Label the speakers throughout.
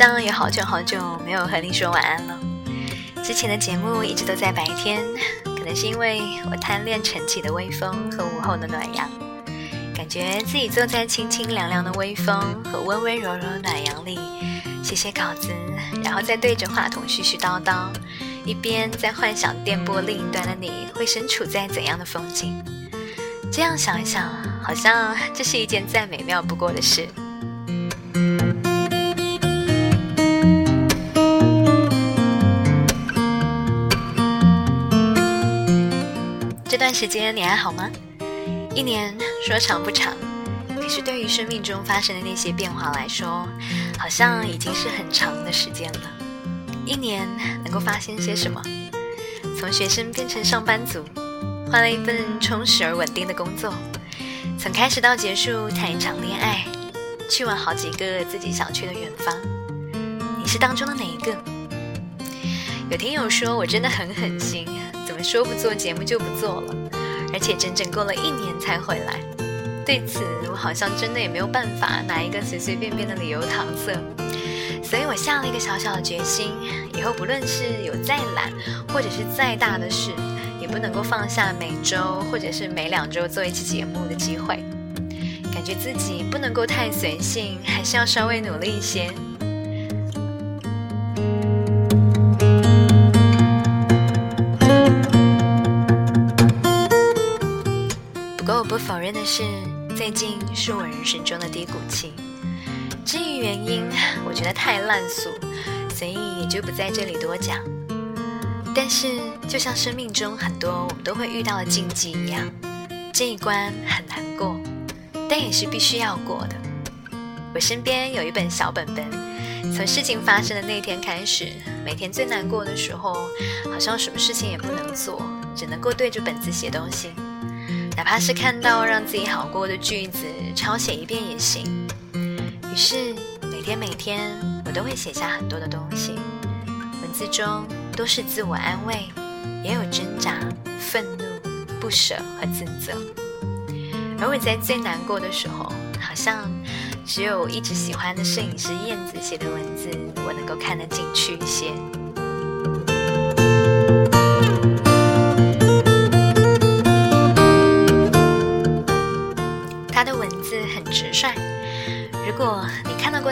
Speaker 1: 像有好久好久没有和你说晚安了。之前的节目一直都在白天，可能是因为我贪恋晨起的微风和午后的暖阳，感觉自己坐在清清凉凉的微风和温温柔柔的暖阳里，写写稿子，然后再对着话筒絮絮叨叨，一边在幻想电波另一端的你会身处在怎样的风景。这样想一想，好像这是一件再美妙不过的事。时间你还好吗？一年说长不长，可是对于生命中发生的那些变化来说，好像已经是很长的时间了。一年能够发生些什么？从学生变成上班族。换了一份充实而稳定的工作，从开始到结束谈一场恋爱，去往好几个自己想去的远方。你是当中的哪一个？有听友说我真的很狠心，怎么说不做节目就不做了，而且整整过了一年才回来。对此，我好像真的也没有办法拿一个随随便便的理由搪塞，所以我下了一个小小的决心：以后不论是有再懒，或者是再大的事。也不能够放下每周或者是每两周做一期节目的机会，感觉自己不能够太随性，还是要稍微努力一些。的是，最近是我人生中的低谷期。至于原因，我觉得太烂俗，所以也就不在这里多讲。但是，就像生命中很多我们都会遇到的禁忌一样，这一关很难过，但也是必须要过的。我身边有一本小本本，从事情发生的那天开始，每天最难过的时候，好像什么事情也不能做，只能够对着本子写东西，哪怕是看到让自己好过的句子，抄写一遍也行。于是，每天每天，我都会写下很多的东西，文字中。都是自我安慰，也有挣扎、愤怒、不舍和自责。而我在最难过的时候，好像只有一直喜欢的摄影师燕子写的文字，我能够看得进去一些。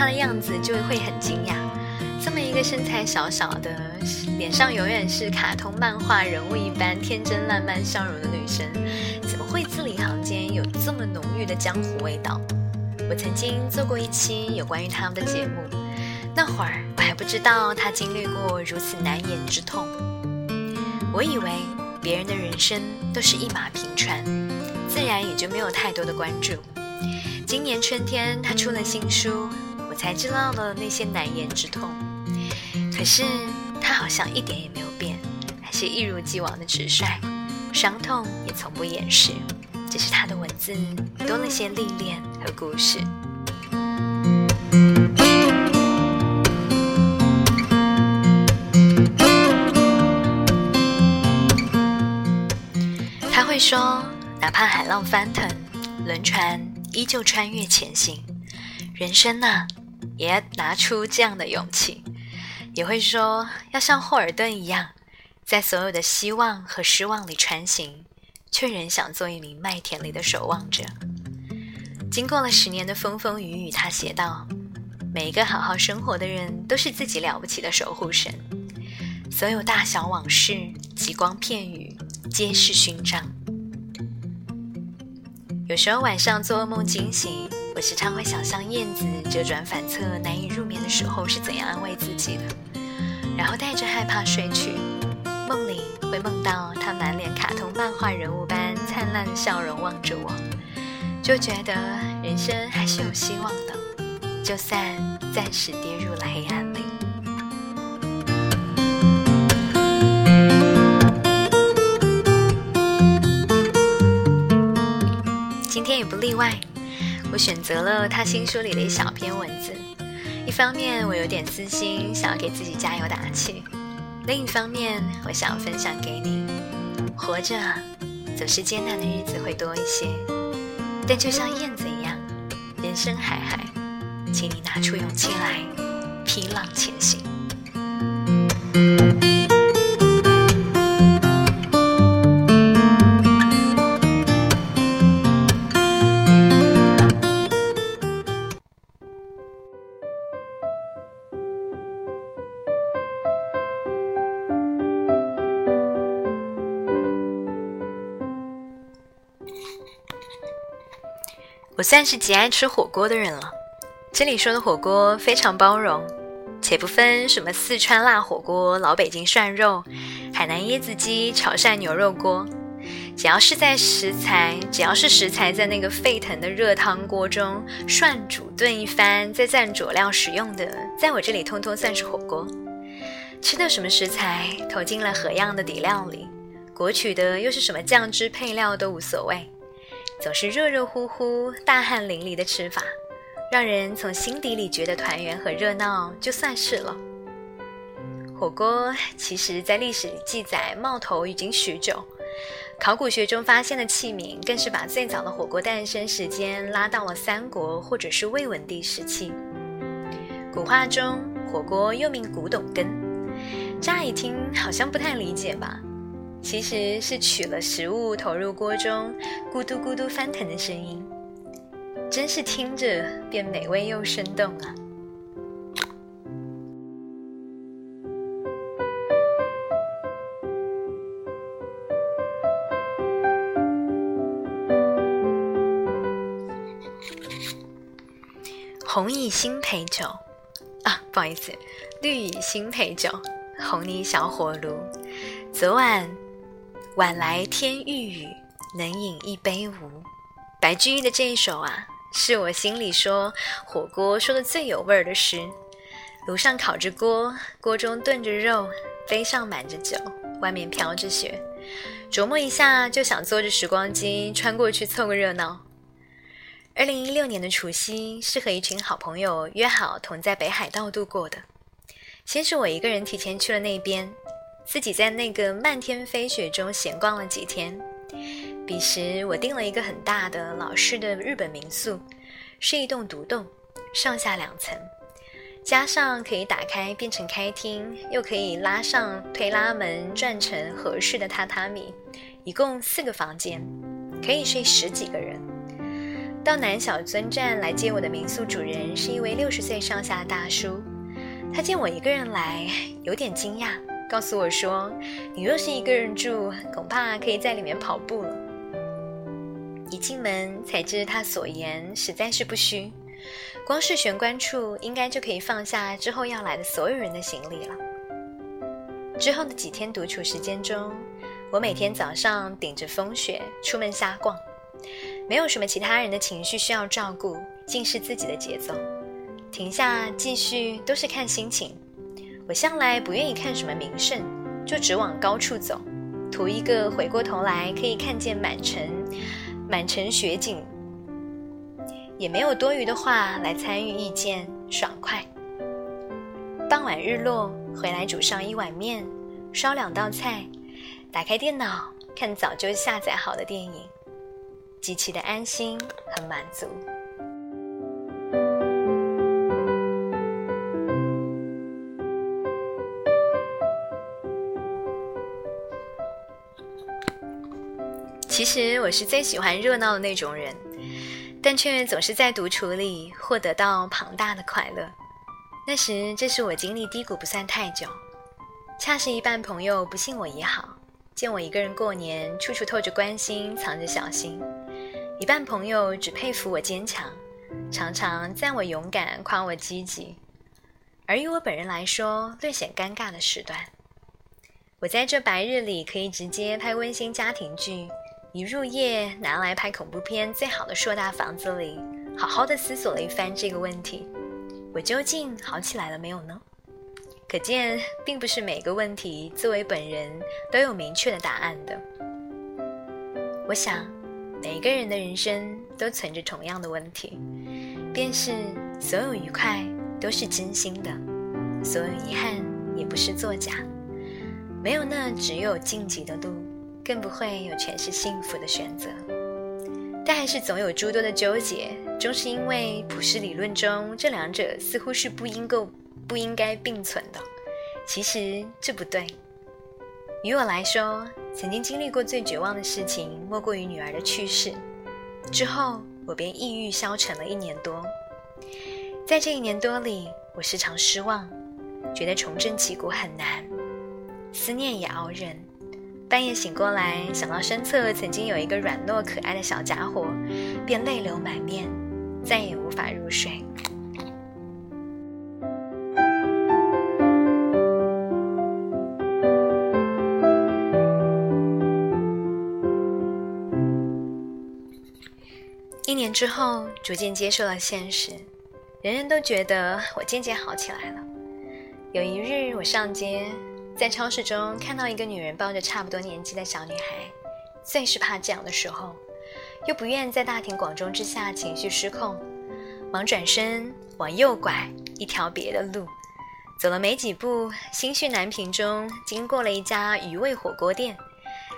Speaker 1: 你看到过他的样子，就会很惊讶。这么一个身材小小的，脸上永远是卡通漫画人物一般天真烂漫笑容的女生，怎么会字里行间有这么浓郁的江湖味道？我曾经做过一期有关于他们的节目，那会儿我还不知道他经历过如此难言之痛。我以为别人的人生都是一马平川，自然也就没有太多的关注。今年春天他出了新书，才知道了那些难言之痛。可是他好像一点也没有变，还是一如既往的直率，伤痛也从不掩饰，只是他的文字多了些历练和故事。他会说，哪怕海浪翻腾，轮船依旧穿越前行，人生呢，也要拿出这样的勇气。也会说要像霍尔顿一样，在所有的希望和失望里穿行，却仍想做一名麦田里的守望者。经过了十年的风风雨雨，他写道：“每一个好好生活的人，都是自己了不起的守护神。所有大小往事、极光片语，皆是勋章。”有时候晚上做噩梦惊醒，我时常会想象燕子折转反侧、难以入眠的时候是怎样安慰自己的，然后带着害怕睡去。梦里会梦到他满脸卡通漫画人物般灿烂的笑容望着我，就觉得人生还是有希望的，就算暂时跌入了黑暗里。今天也不例外，我选择了他新书里的一小篇文字。一方面，我有点私心，想要给自己加油打气；另一方面，我想要分享给你：活着总是艰难的日子会多一些，但就像燕子一样，人生海海，请你拿出勇气来，劈浪前行。算是极爱吃火锅的人了。这里说的火锅非常包容，且不分什么四川辣火锅、老北京涮肉、海南椰子鸡、潮汕牛肉锅，只要是在食材，只要是食材在那个沸腾的热汤锅中涮煮炖一番，再蘸佐料食用的，在我这里通通算是火锅。吃的什么食材，投进了何样的底料里，裹取的又是什么酱汁配料都无所谓。总是热热乎乎、大汗淋漓的吃法，让人从心底里觉得团圆和热闹，就算是了。火锅其实，在历史里记载冒头已经许久，考古学中发现的器皿更是把最早的火锅诞生时间拉到了三国或者是魏文帝时期。古话中，火锅又名古董羹，乍一听好像不太理解吧？其实是取了食物投入锅中，咕嘟咕嘟翻腾的声音，真是听着便美味又生动啊！红蚁新陪酒啊，不好意思，绿蚁新陪酒，红泥小火炉，昨晚。晚来天欲雨，能饮一杯无？白居易的这一首啊，是我心里说火锅说的最有味儿的诗。炉上烤着锅，锅中炖着肉，杯上满着酒，外面飘着雪。琢磨一下，就想坐着时光机穿过去凑个热闹。二零一六年的除夕是和一群好朋友约好同在北海道度过的。先是我一个人提前去了那边。自己在那个漫天飞雪中闲逛了几天。彼时我订了一个很大的老式的日本民宿，是一栋独栋，上下两层，加上可以打开变成开厅，又可以拉上推拉门转成合适的榻榻米，一共四个房间，可以睡十几个人。到南小樽站来接我的民宿主人是一位六十岁上下的大叔，他见我一个人来，有点惊讶。告诉我说：“你若是一个人住，恐怕可以在里面跑步了。”一进门才知他所言实在是不虚，光是玄关处应该就可以放下之后要来的所有人的行李了。之后的几天独处时间中，我每天早上顶着风雪出门瞎逛，没有什么其他人的情绪需要照顾，尽是自己的节奏，停下继续都是看心情。我向来不愿意看什么名胜，就只往高处走，图一个回过头来可以看见满城满城雪景，也没有多余的话来参与意见，爽快。傍晚日落回来，煮上一碗面，烧两道菜，打开电脑看早就下载好的电影，极其的安心和满足。其实我是最喜欢热闹的那种人，但却总是在独处里获得到庞大的快乐。那时这是我经历低谷不算太久，恰是一半朋友不信我也好，见我一个人过年，处处透着关心，藏着小心；一半朋友只佩服我坚强，常常赞我勇敢，夸我积极。而于我本人来说，略显尴尬的时段，我在这白日里可以直接拍温馨家庭剧。一入夜拿来拍恐怖片最好的硕大房子里，好好的思索了一番这个问题：我究竟好起来了没有呢？可见，并不是每个问题作为本人都有明确的答案的。我想，每个人的人生都存着同样的问题，便是所有愉快都是真心的，所有遗憾也不是作假，没有那只有荆棘的路。更不会有全是幸福的选择，但还是总有诸多的纠结，终是因为普世理论中这两者似乎是不应够不应该并存的。其实这不对。于我来说，曾经经历过最绝望的事情，莫过于女儿的去世。之后，我便抑郁消沉了一年多。在这一年多里，我时常失望，觉得重振旗鼓很难，思念也熬人。半夜醒过来，想到身侧曾经有一个软糯可爱的小家伙，便泪流满面，再也无法入睡。一年之后，逐渐接受了现实。人人都觉得我渐渐好起来了。有一日，我上街，在超市中看到一个女人抱着差不多年纪的小女孩。最是怕这样的时候，又不愿在大庭广众之下情绪失控，忙转身往右拐一条别的路。走了没几步，心绪难平中经过了一家鱼味火锅店，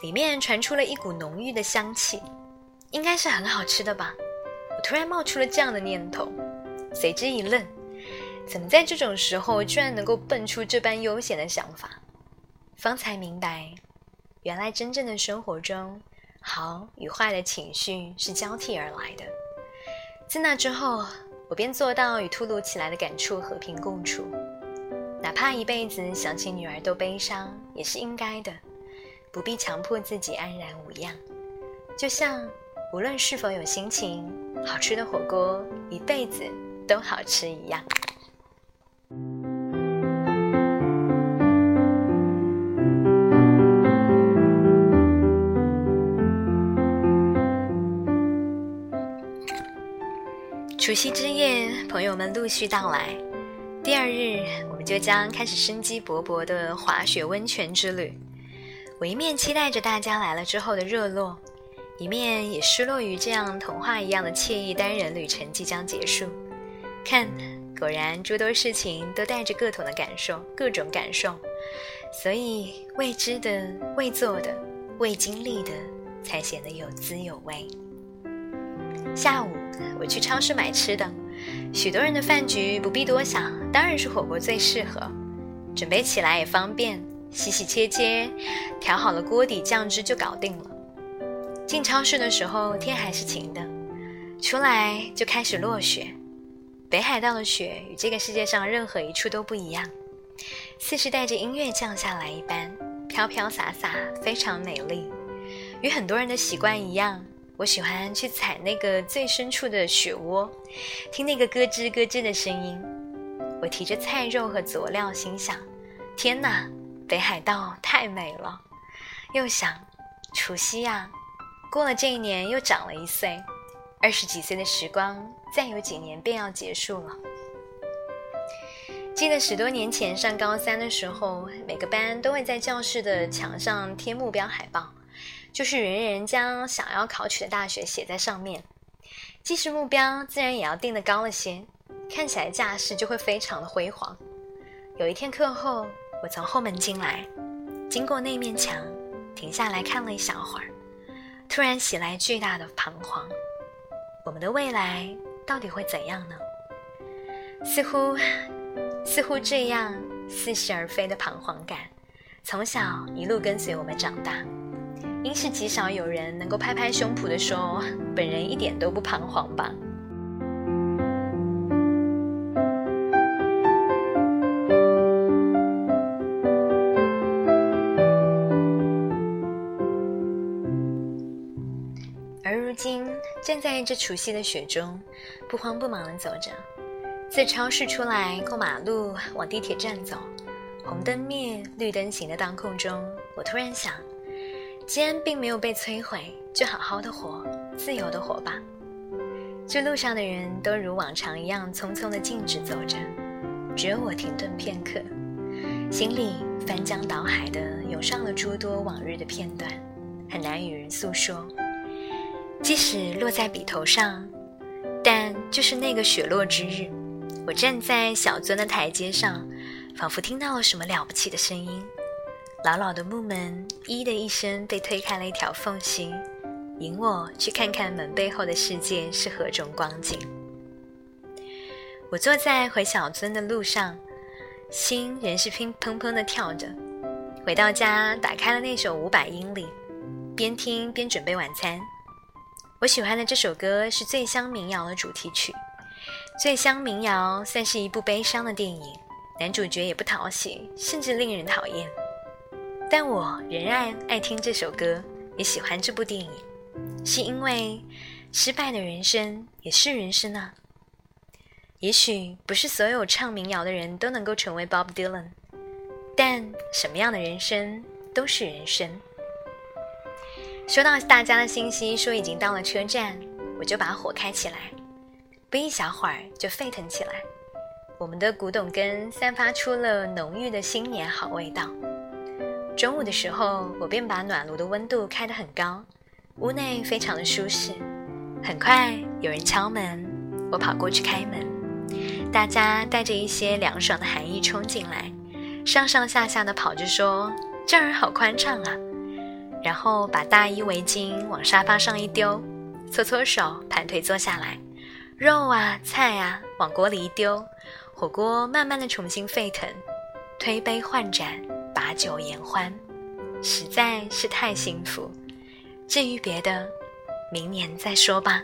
Speaker 1: 里面传出了一股浓郁的香气，应该是很好吃的吧。我突然冒出了这样的念头。随之一愣，怎么在这种时候居然能够蹦出这般悠闲的想法？方才明白，原来真正的生活中，好与坏的情绪是交替而来的。自那之后，我便做到与突如其来的感触和平共处，哪怕一辈子想起女儿都悲伤，也是应该的，不必强迫自己安然无恙。就像无论是否有心情，好吃的火锅一辈子。都好吃一样。除夕之夜，朋友们陆续到来。第二日，我们就将开始生机勃勃的滑雪温泉之旅。我一面期待着大家来了之后的热络，一面也失落于这样童话一样的惬意单人旅程即将结束。看，果然诸多事情都带着各种的感受，各种感受，所以未知的、未做的、未经历的，才显得有滋有味。下午我去超市买吃的，许多人的饭局不必多想，当然是火锅最适合，准备起来也方便，洗洗切切，调好了锅底酱汁就搞定了。进超市的时候天还是晴的，出来就开始落雪。北海道的雪与这个世界上任何一处都不一样，似是带着音乐降下来一般，飘飘洒洒，非常美丽。与很多人的习惯一样，我喜欢去踩那个最深处的雪窝，听那个咯吱咯吱的声音。我提着菜肉和佐料，心想：天哪，北海道太美了。又想，除夕呀，过了这一年又长了一岁。二十几岁的时光，再有几年便要结束了。记得十多年前上高三的时候，每个班都会在教室的墙上贴目标海报，就是人人将想要考取的大学写在上面。既是目标，自然也要定得高了些，看起来架势就会非常的辉煌。有一天课后，我从后门进来，经过那面墙，停下来看了一小会儿，突然袭来巨大的彷徨。我们的未来到底会怎样呢？似乎，似乎这样似是而非的彷徨感，从小一路跟随我们长大，应是极少有人能够拍拍胸脯的说，本人一点都不彷徨吧。而如今站在这除夕的雪中，不慌不忙地走着，自超市出来，过马路，往地铁站走。红灯灭，绿灯行的当空中，我突然想，既然并没有被摧毁，就好好的活，自由的活吧。这路上的人都如往常一样匆匆的径直走着，只有我停顿片刻，心里翻江倒海的涌上了诸多往日的片段，很难与人诉说。即使落在笔头上，但就是那个雪落之日，我站在小樽的台阶上，仿佛听到了什么了不起的声音。老老的木门“咦”的一声被推开了一条缝隙，引我去看看门背后的世界是何种光景。我坐在回小樽的路上，心仍是砰砰砰的跳着。回到家，打开了那首《五百英里》，边听边准备晚餐。我喜欢的这首歌是《醉乡民谣》的主题曲，《醉乡民谣》算是一部悲伤的电影，男主角也不讨喜，甚至令人讨厌。但我仍然爱听这首歌，也喜欢这部电影，是因为失败的人生也是人生啊。也许不是所有唱民谣的人都能够成为 Bob Dylan，但什么样的人生都是人生。收到大家的信息说已经到了车站，我就把火开起来，不一小会儿就沸腾起来。我们的古董根散发出了浓郁的新年好味道。中午的时候，我便把暖炉的温度开得很高，屋内非常的舒适。很快有人敲门，我跑过去开门，大家带着一些凉爽的寒意冲进来，上上下下的跑着说：“这儿好宽敞啊。”然后把大衣围巾往沙发上一丢，搓搓手，盘腿坐下来，肉啊菜啊往锅里一丢，火锅慢慢的重新沸腾，推杯换盏，把酒言欢，实在是太幸福。至于别的，明年再说吧。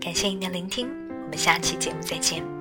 Speaker 1: 感谢您的聆听，我们下期节目再见。